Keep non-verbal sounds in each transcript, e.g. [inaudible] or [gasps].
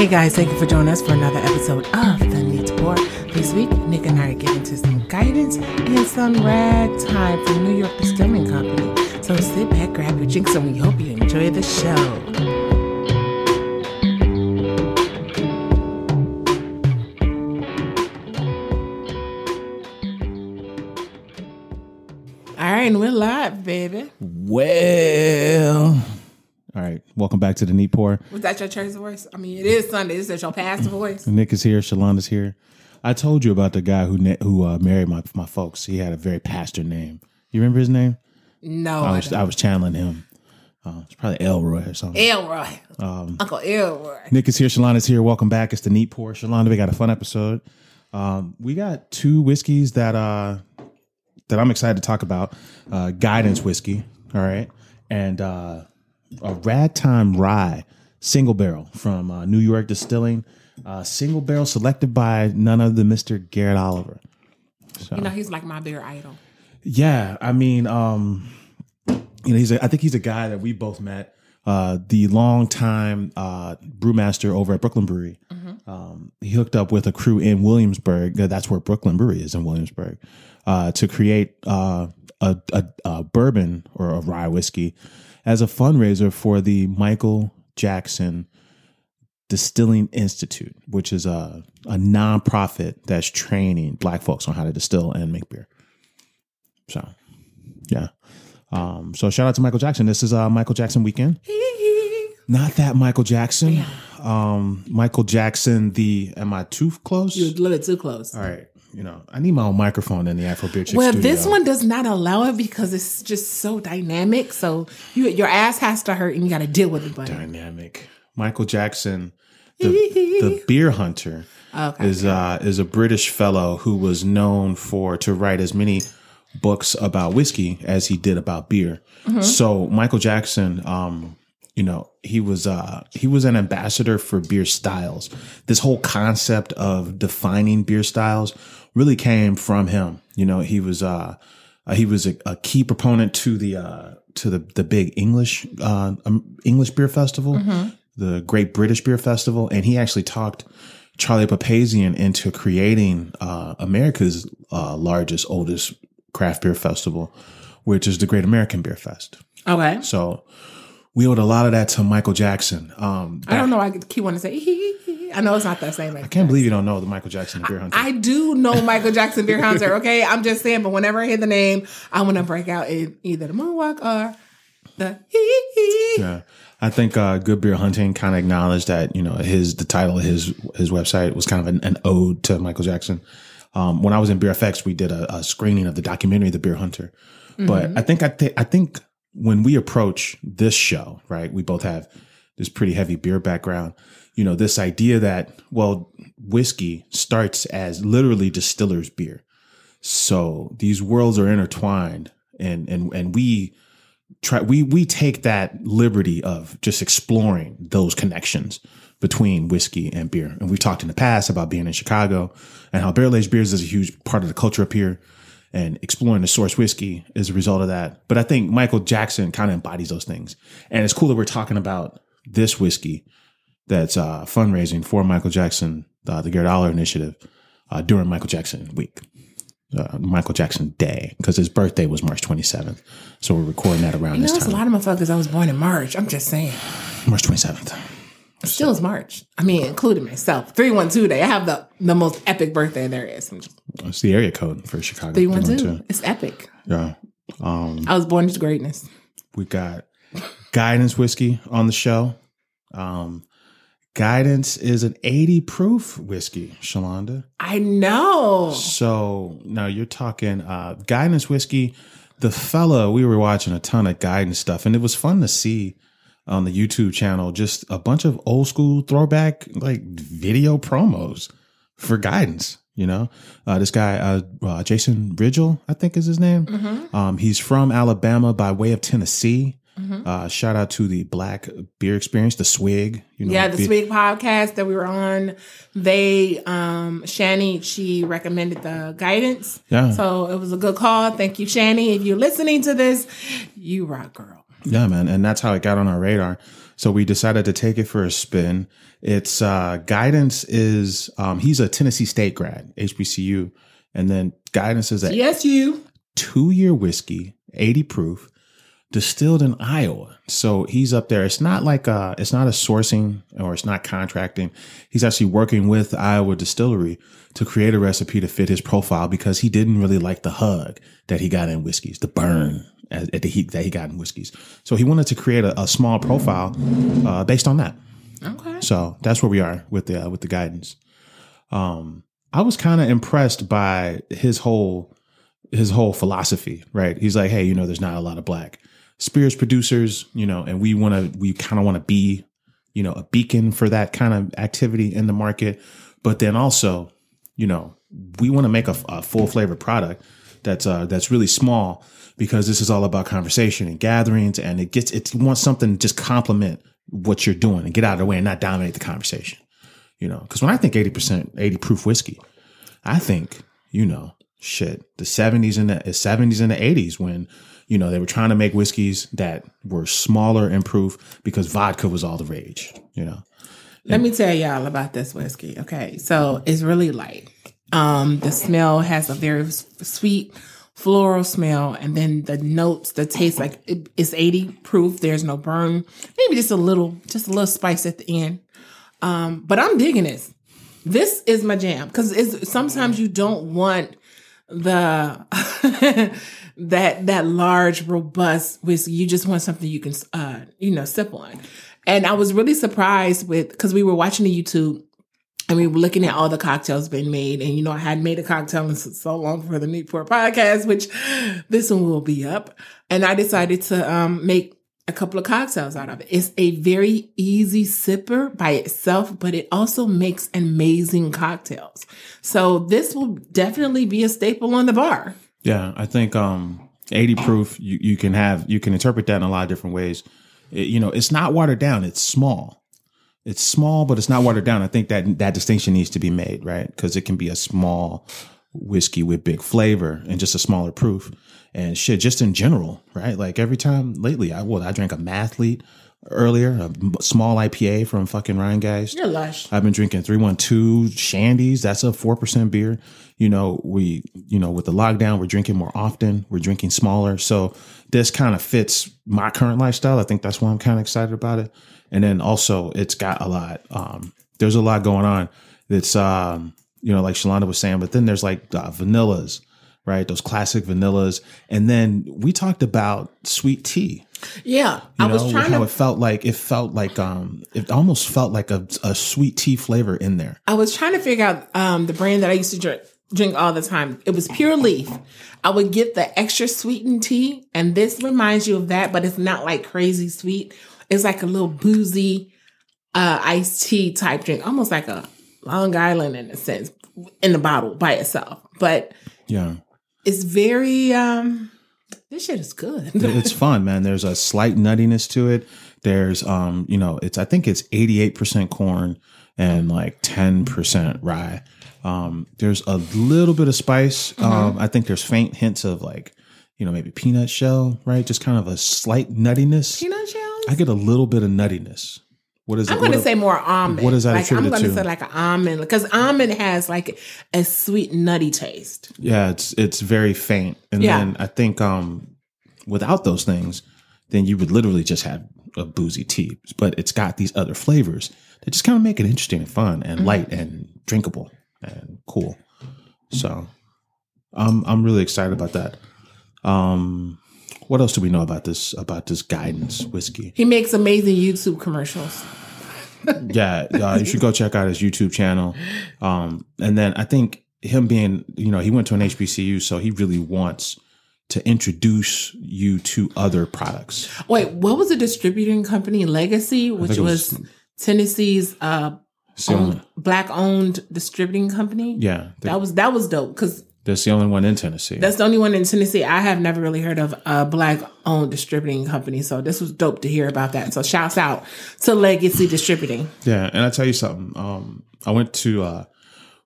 Hey guys, thank you for joining us for another episode of The Need to Pour. This week, Nick and I are getting into some guidance and some ragtime from New York Distilling Company. So sit back, grab your drinks, and we hope you enjoy the show. All right, and we're live, baby. Well, all right. Welcome back to the Neat Pour. Was that your church voice? I mean, it is Sunday. Is that your pastor voice? Nick is here. Shalonda's here. I told you about the guy who ne- who uh, married my my folks. He had a very pastor name. You remember his name? No, I I was don't. I was channeling him. Uh, it's probably Elroy or something. Elroy. Um, Uncle Elroy. Nick is here. Shalonda's here. Welcome back. It's the Neat Pour. Shalonda, we got a fun episode. Um, we got two whiskeys that uh that I'm excited to talk about. Uh, guidance whiskey, all right, and uh, a ragtime rye single barrel from uh, New York Distilling. Uh, single barrel selected by none other than Mr. Garrett Oliver. You know, he's like my beer idol. Yeah, I mean, um, you know, he's a, I think he's a guy that we both met. Uh, the longtime uh, brewmaster over at Brooklyn Brewery. Um, he hooked up with a crew in Williamsburg. uh, That's where Brooklyn Brewery is in Williamsburg, uh, to create uh, a, a, a bourbon or a rye whiskey as a fundraiser for the Michael Jackson Distilling Institute, which is a, a nonprofit that's training black folks on how to distill and make beer. So, yeah. Um, so shout out to Michael Jackson. This is uh Michael Jackson weekend. Not that Michael Jackson. Um, Michael Jackson. The am I too close? You're a little bit too close. All right. You know, I need my own microphone in the Afro Chick Well, studio. this one does not allow it because it's just so dynamic. So you, your ass has to hurt and you got to deal with it, buddy. dynamic. Michael Jackson, the, the [laughs] beer hunter, Okay. is uh, is a British fellow who was known for to write as many books about whiskey as he did about beer. So Michael Jackson, um, you know, he was uh, he was an ambassador for beer styles. This whole concept of defining beer styles really came from him. You know, he was uh, uh, he was a, a key proponent to the uh, to the the big English uh, um, English beer festival, the Great British Beer Festival, and he actually talked Charlie Papazian into creating uh, America's uh, largest, oldest craft beer festival, which is the Great American Beer Fest. okay. So we owed a lot of that to Michael Jackson. Um, I don't know. I keep wanting to say, [laughs] I know it's not that same. I can't believe you don't know the Michael Jackson Beer Hunter. I do know Michael Jackson Beer Hunter, [laughs] okay? I'm just saying, but whenever I hear the name, I want to break out in either the moonwalk or the hee hee. Yeah. I think uh, Good Beer Hunting kind of acknowledged that you know his the title of his his website was kind of an, an ode to Michael Jackson. Um, when I was in Beer FX, we did a, a screening of the documentary The Beer Hunter. But I think I think I think when we approach this show, right, we both have this pretty heavy beer background. You know, this idea that well, whiskey starts as literally distiller's beer. So these worlds are intertwined, and and and we try we we take that liberty of just exploring those connections between whiskey and beer. And we've talked in the past about being in Chicago and how barrel aged beers is a huge part of the culture up here. And exploring the source whiskey is a result of that. But I think Michael Jackson kind of embodies those things. And it's cool that we're talking about this whiskey that's uh, fundraising for Michael Jackson, uh, the Garrett Oliver Initiative, uh, during Michael Jackson week uh, Michael Jackson Day because his birthday was March 27th. So we're recording that around You know, this there's a lot of motherfuckers I was born in March. I'm just saying. March 27th. Still is March. I mean, including myself. 312 day. I have the, the most epic birthday there is. It's the area code for Chicago. 312. It's epic. Yeah. Um, I was born into greatness. we got Guidance Whiskey on the show. Um, Guidance is an 80 proof whiskey, Shalonda. I know. So now you're talking uh, guidance whiskey. The fella, we were watching a ton of guidance stuff, and it was fun to see on the YouTube channel just a bunch of old school throwback like video promos for guidance. You know, uh, this guy, uh, uh, Jason Ridgel, I think is his name. Mm-hmm. Um, he's from Alabama by way of Tennessee. Uh, shout out to the Black Beer Experience, the Swig. You know, Yeah, the beer- Swig podcast that we were on, they um Shani, she recommended the guidance. Yeah. So it was a good call. Thank you, Shani. If you're listening to this, you rock girl. Yeah, man, and that's how it got on our radar. So we decided to take it for a spin. It's uh, guidance is um, he's a Tennessee State grad, HBCU, and then guidance is a you. two year whiskey, 80 proof, distilled in Iowa. So he's up there. It's not like uh it's not a sourcing or it's not contracting. He's actually working with Iowa Distillery to create a recipe to fit his profile because he didn't really like the hug that he got in whiskeys, the burn at the heat that he got in whiskeys. So he wanted to create a, a small profile uh, based on that. Okay. So that's where we are with the uh, with the guidance. Um, I was kind of impressed by his whole his whole philosophy. Right? He's like, hey, you know, there's not a lot of black spirits producers, you know, and we want to we kind of want to be, you know, a beacon for that kind of activity in the market. But then also, you know, we want to make a, a full flavored product that's uh, that's really small because this is all about conversation and gatherings, and it gets it wants something to just complement what you're doing and get out of the way and not dominate the conversation. You know, because when I think eighty percent, eighty proof whiskey, I think you know shit the seventies and the seventies and the eighties when you know they were trying to make whiskeys that were smaller in proof because vodka was all the rage. You know, Let me tell y'all about this whiskey. Okay, so it's really light. Um, the smell has a very sweet floral smell, and then the notes, the taste, like it, it's eighty proof. There's no burn. Maybe just a little, just a little spice at the end. Um, but I'm digging this. This is my jam because sometimes you don't want the [laughs] that that large robust whiskey you just want something you can uh you know sip on and i was really surprised with because we were watching the youtube we were looking at all the cocktails being made and you know i hadn't made a cocktail in so so long for the Neat Pour podcast which this one will be up and i decided to um make a couple of cocktails out of it. It's a very easy sipper by itself, but it also makes amazing cocktails. So this will definitely be a staple on the bar. Yeah, I think um 80 proof you, you can have you can interpret that in a lot of different ways. It- you know, it's not watered down, it's small. It's small, but it's not watered down. I think that that distinction needs to be made, right? Because it can be a small whiskey with big flavor and just a smaller proof. And shit, just in general, right? Like every time lately, I well, I drank a mathlete earlier, a small IPA from fucking Ryan Geist. You're lush. I've been drinking 312 Shandies. That's a 4% beer. You know, we, you know, with the lockdown, we're drinking more often. We're drinking smaller. So this kind of fits my current lifestyle. I think that's why I'm kind of excited about it. And then also it's got a lot, um, there's a lot going on. It's, um, you know, like Shalonda was saying, but then there's like uh, vanillas, right? Those classic vanillas. And then we talked about sweet tea. Yeah, You I know, was trying how to. it felt like it felt like um it almost felt like a, a sweet tea flavor in there. I was trying to figure out um, the brand that I used to drink drink all the time. It was Pure Leaf. I would get the extra sweetened tea, and this reminds you of that, but it's not like crazy sweet. It's like a little boozy uh, iced tea type drink, almost like a Long Island in a sense, in the bottle by itself. But Yeah. it's very um, this shit is good. it's fun, man. There's a slight nuttiness to it. There's um, you know, it's I think it's 88% corn and like 10% rye. Um, there's a little bit of spice. Um, I think there's faint hints of like, you know, maybe peanut shell, right? Just kind of a slight nuttiness. Peanut shells. I get a little bit of nuttiness. What is it? I'm going to say more almond. what is that like, I'm going to say like an almond because almond has like a sweet nutty taste. Yeah, it's it's very faint. And Yeah. then I think um without those things, then you would literally just have a boozy tea. But it's got these other flavors that just kind of make it interesting and fun Mm-hmm. and light and drinkable and cool. So I'm I'm really excited about that. Um what else do we know about this about this guidance whiskey? He makes amazing YouTube commercials. [laughs] yeah, uh, you should go check out his YouTube channel. Um, and then I think him being, you know, he went to an HBCU, so he really wants to introduce you to other products. Wait, what was the distributing company? Legacy, which was- was, Tennessee's uh, the only- owned, black-owned distributing company. yeah, that was that was dope because that's the only one in Tennessee. that's the only one in Tennessee. I have never really heard of a black-owned distributing company, so this was dope to hear about that. So shouts out to Legacy Distributing. Yeah, and I tell you something. Um, I went to uh,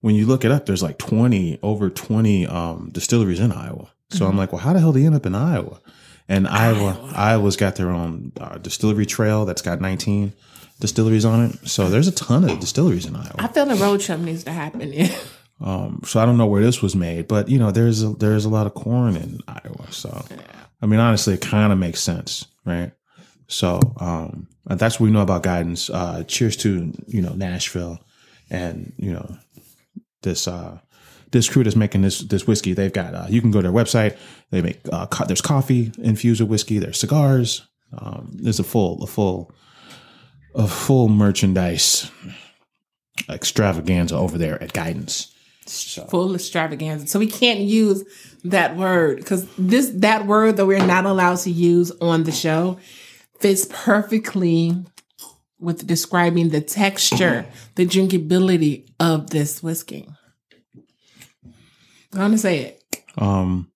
when you look it up, there's like 20 over 20 um, distilleries in Iowa. So I'm like, well, how the hell did he end up in Iowa? And Iowa, Iowa's got their own uh, distillery trail that's got 19 distilleries on it. So there's a ton of distilleries in Iowa. I feel the road trip needs to happen. [laughs] Um, so I don't know where this was made, but you know, there's a, there's a lot of corn in Iowa. So, I mean, honestly, it kind of makes sense, right? So, um, that's what we know about guidance. Uh, cheers to you know Nashville, and you know this uh, this crew that's making this this whiskey. They've got uh, you can go to their website. They make uh, co- there's coffee infused with whiskey. There's cigars. Um, there's a full a full a full merchandise extravaganza over there at Guidance. Full extravaganza. So we can't use that word because this that word that we're not allowed to use on the show fits perfectly with describing the texture, the drinkability of this whiskey. I'm gonna say it. Um,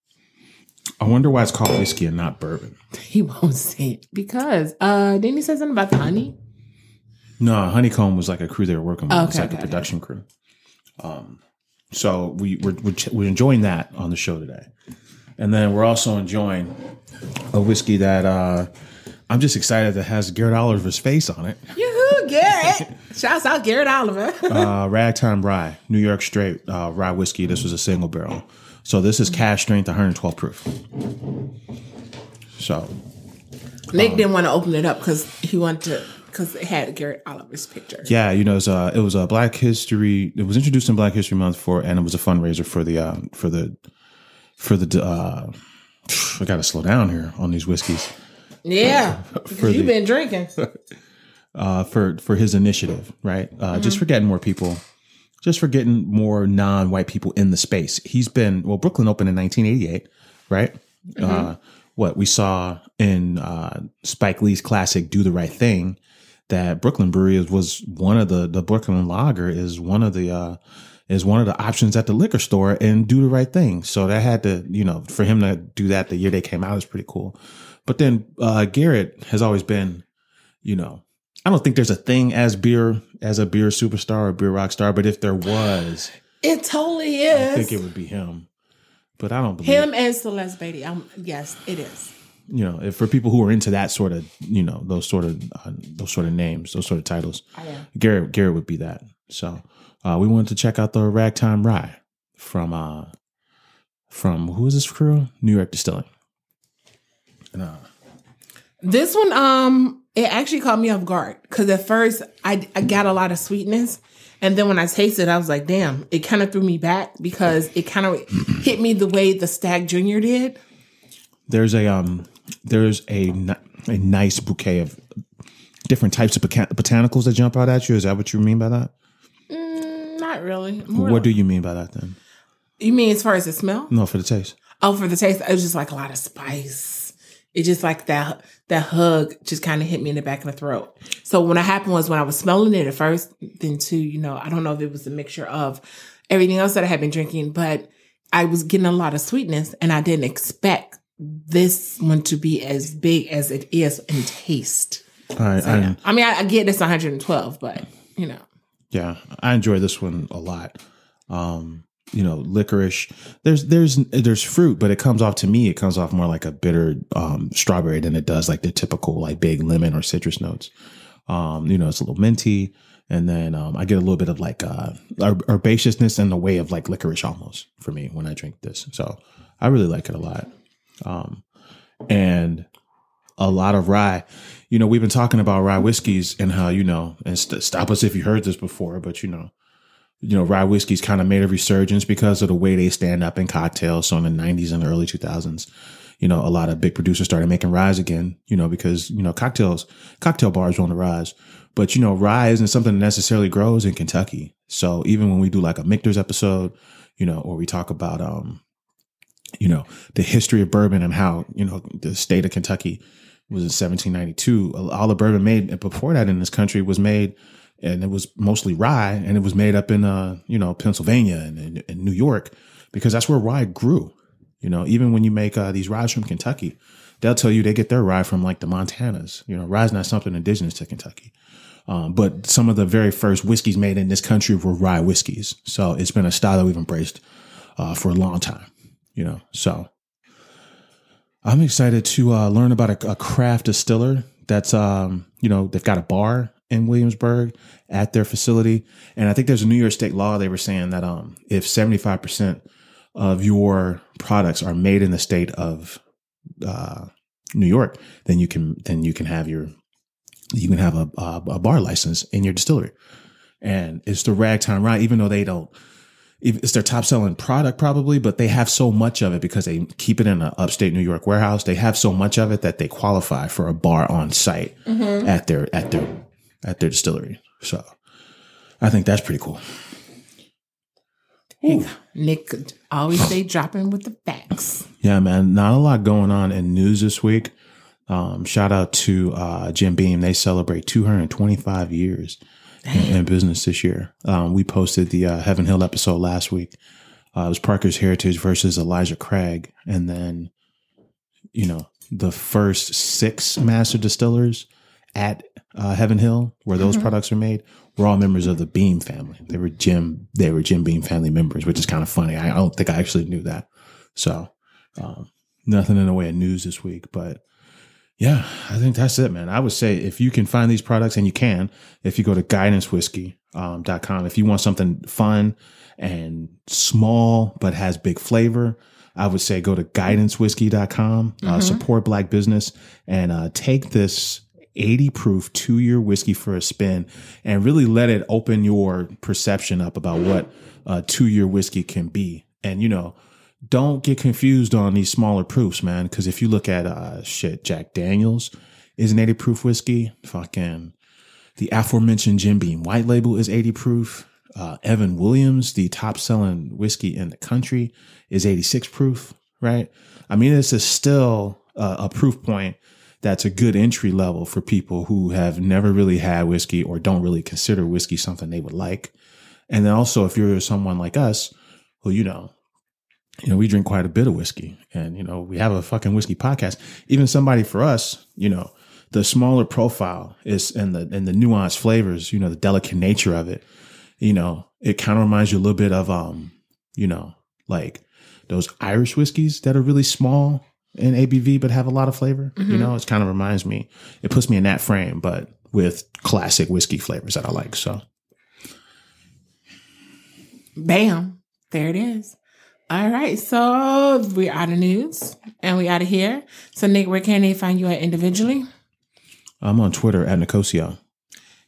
I wonder why it's called whiskey and not bourbon. He won't say it because uh didn't he say something about the honey? No, Honeycomb was like a crew they were working with. it's Okay, like a okay, production crew. Um, so we we're, we're we're enjoying that on the show today, and then we're also enjoying a whiskey that uh, I'm just excited that has Garrett Oliver's face on it. Yoo-hoo, Garrett. [laughs] Shouts out Garrett Oliver. Uh, Ragtime Rye, New York Straight uh, Rye whiskey. This was a single barrel, so this is cask strength, 112 proof. So Nick didn't want to open it up because he wanted to because it had Garrett Oliver's picture. Yeah, you know, it was, uh, it was a Black History. It was introduced in Black History Month for, and it was a fundraiser for the uh, for the for the. Uh, [sighs] I got to slow down here on these whiskeys. Yeah, because the- you've been drinking. [laughs] Uh, for for his initiative, right? Uh, Just for getting more people, just for getting more non-white people in the space. He's been well. Brooklyn opened in 1988, right? Uh, what we saw in uh, Spike Lee's classic "Do the Right Thing." That Brooklyn Brewery is, was one of the the Brooklyn Lager is one of the uh, is one of the options at the liquor store and do the right thing. So that had to you know for him to do that the year they came out is pretty cool. But then uh, Garrett has always been, you know, I don't think there's a thing as beer as a beer superstar or beer rock star. But if there was, It totally is. I think it would be him. But I don't believe Him and Celeste Beatty. Um, yes, it is. You know if for people who are into that sort of you know those sort of uh, those sort of names those sort of titles am. garrett garrett would be that so uh, we wanted to check out the ragtime rye from uh from who is this crew new york distilling and, uh, This one, um, it actually caught me off guard because at first I I got a lot of sweetness, and then when I tasted, it, I was like, damn, it kind of threw me back because it kind of hit me the way the Stagg Junior did. there's a um there's a a nice bouquet of different types of botanicals that jump out at you is that what you mean by that mm, Not really. More what do you mean by that then you mean as far as the smell? no for the taste Oh, for the taste, it was just like a lot of spice. It just like that that hug just kind of hit me in the back of the throat. So what happened was when I was smelling it at first, then too, you know, I don't know if it was a mixture of everything else that I had been drinking, but I was getting a lot of sweetness, and I didn't expect this one to be as big as it is in taste. all right I, I mean, I, I get it's 112, but you know, Yeah, I enjoy this one a lot. Um, you know, licorice. There's there's there's fruit, but it comes off to me. It comes off more like a bitter um, strawberry than it does like the typical like big lemon or citrus notes. Um, you know, it's a little minty, and then um, I get a little bit of like uh, herbaceousness in the way of like licorice almost for me when I drink this. So I really like it a lot. Um, and a lot of rye. You know, we've been talking about rye whiskeys and how you know, and st- stop us if you heard this before, but you know, you know, rye whiskeys kind of made a resurgence because of the way they stand up in cocktails. So in the '90s and the early 2000s, you know, a lot of big producers started making ryes again. You know, because you know, cocktails, cocktail bars on the rise. But you know, rye isn't something that necessarily grows in Kentucky. So even when we do like a Michter's episode, you know, or we talk about um, you know, the history of bourbon and how you know the state of Kentucky was in 1792. All the bourbon made before that in this country was made, and it was mostly rye, and it was made up in uh you know Pennsylvania and, and, and New York because that's where rye grew. You know, even when you make uh, these ryes from Kentucky, they'll tell you they get their rye from like the Montanas. You know, rye's not something indigenous to Kentucky. Um, but some of the very first whiskeys made in this country were rye whiskeys. So it's been a style that we've embraced uh, for a long time, you know. So I'm excited to uh, learn about a, a craft distiller that's, um, you know, they've got a bar in Williamsburg at their facility. And I think there's a New York state law. They were saying that um, if 75% of your products are made in the state of uh, New York, then you can then you can have your you can have a, a, a bar license in your distillery. And it's the ragtime rye, even though they don't it's their top selling product probably, but they have so much of it because they keep it in an upstate New York warehouse. They have so much of it that they qualify for a bar on site mm-hmm. at their at their at their distillery. So I think that's pretty cool. Hey, Nick always [laughs] stay dropping with the facts. Yeah, man. Not a lot going on in news this week. Um, shout out to uh, Jim Beam. They celebrate 225 years in, in, business this year. Um, we posted the uh, Heaven Hill episode last week. Uh, it was Parker's Heritage versus Elijah Craig. And then, you know, the first six master distillers at uh, Heaven Hill, where those mm-hmm. products are made, were all members of the Beam family. They were Jim, they were Jim Beam family members, which is kind of funny. I don't think I actually knew that. So, um, nothing in the way of news this week, but yeah, I think that's it, man. I would say if you can find these products, and you can, if you go to guidancewhiskey.com, um, if you want something fun and small but has big flavor, I would say go to guidancewhiskey.com, uh, mm-hmm. support black business, and uh, take this 80 proof two year whiskey for a spin and really let it open your perception up about what uh, two year whiskey can be. And, you know, don't get confused on these smaller proofs, man. Because if you look at uh, shit, Jack Daniels is an 80 proof whiskey. Fucking the aforementioned Jim Beam White Label is 80 proof. Uh, Evan Williams, the top selling whiskey in the country, is 86 proof. Right? I mean, this is still uh, a proof point that's a good entry level for people who have never really had whiskey or don't really consider whiskey something they would like. And then also, if you're someone like us who, you know, you know, we drink quite a bit of whiskey and, you know, we have a fucking whiskey podcast. Even somebody for us, you know, the smaller profile is and the and the nuanced flavors, you know, the delicate nature of it, you know, it kind of reminds you a little bit of um, you know, like those Irish whiskeys that are really small in ABV but have a lot of flavor. Mm-hmm. You know, it kind of reminds me, it puts me in that frame, but with classic whiskey flavors that I like. So Bam. There it is. All right, so we're out of news and we out of here. So Nick, where can they find you at individually? I'm on Twitter at Nicosia.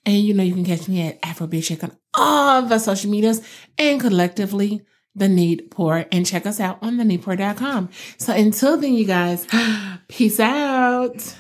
And you know you can catch me at Afrobeat on all the social medias and collectively the Neat Pour and check us out on theneatpour.com. So until then, you guys, [gasps] peace out.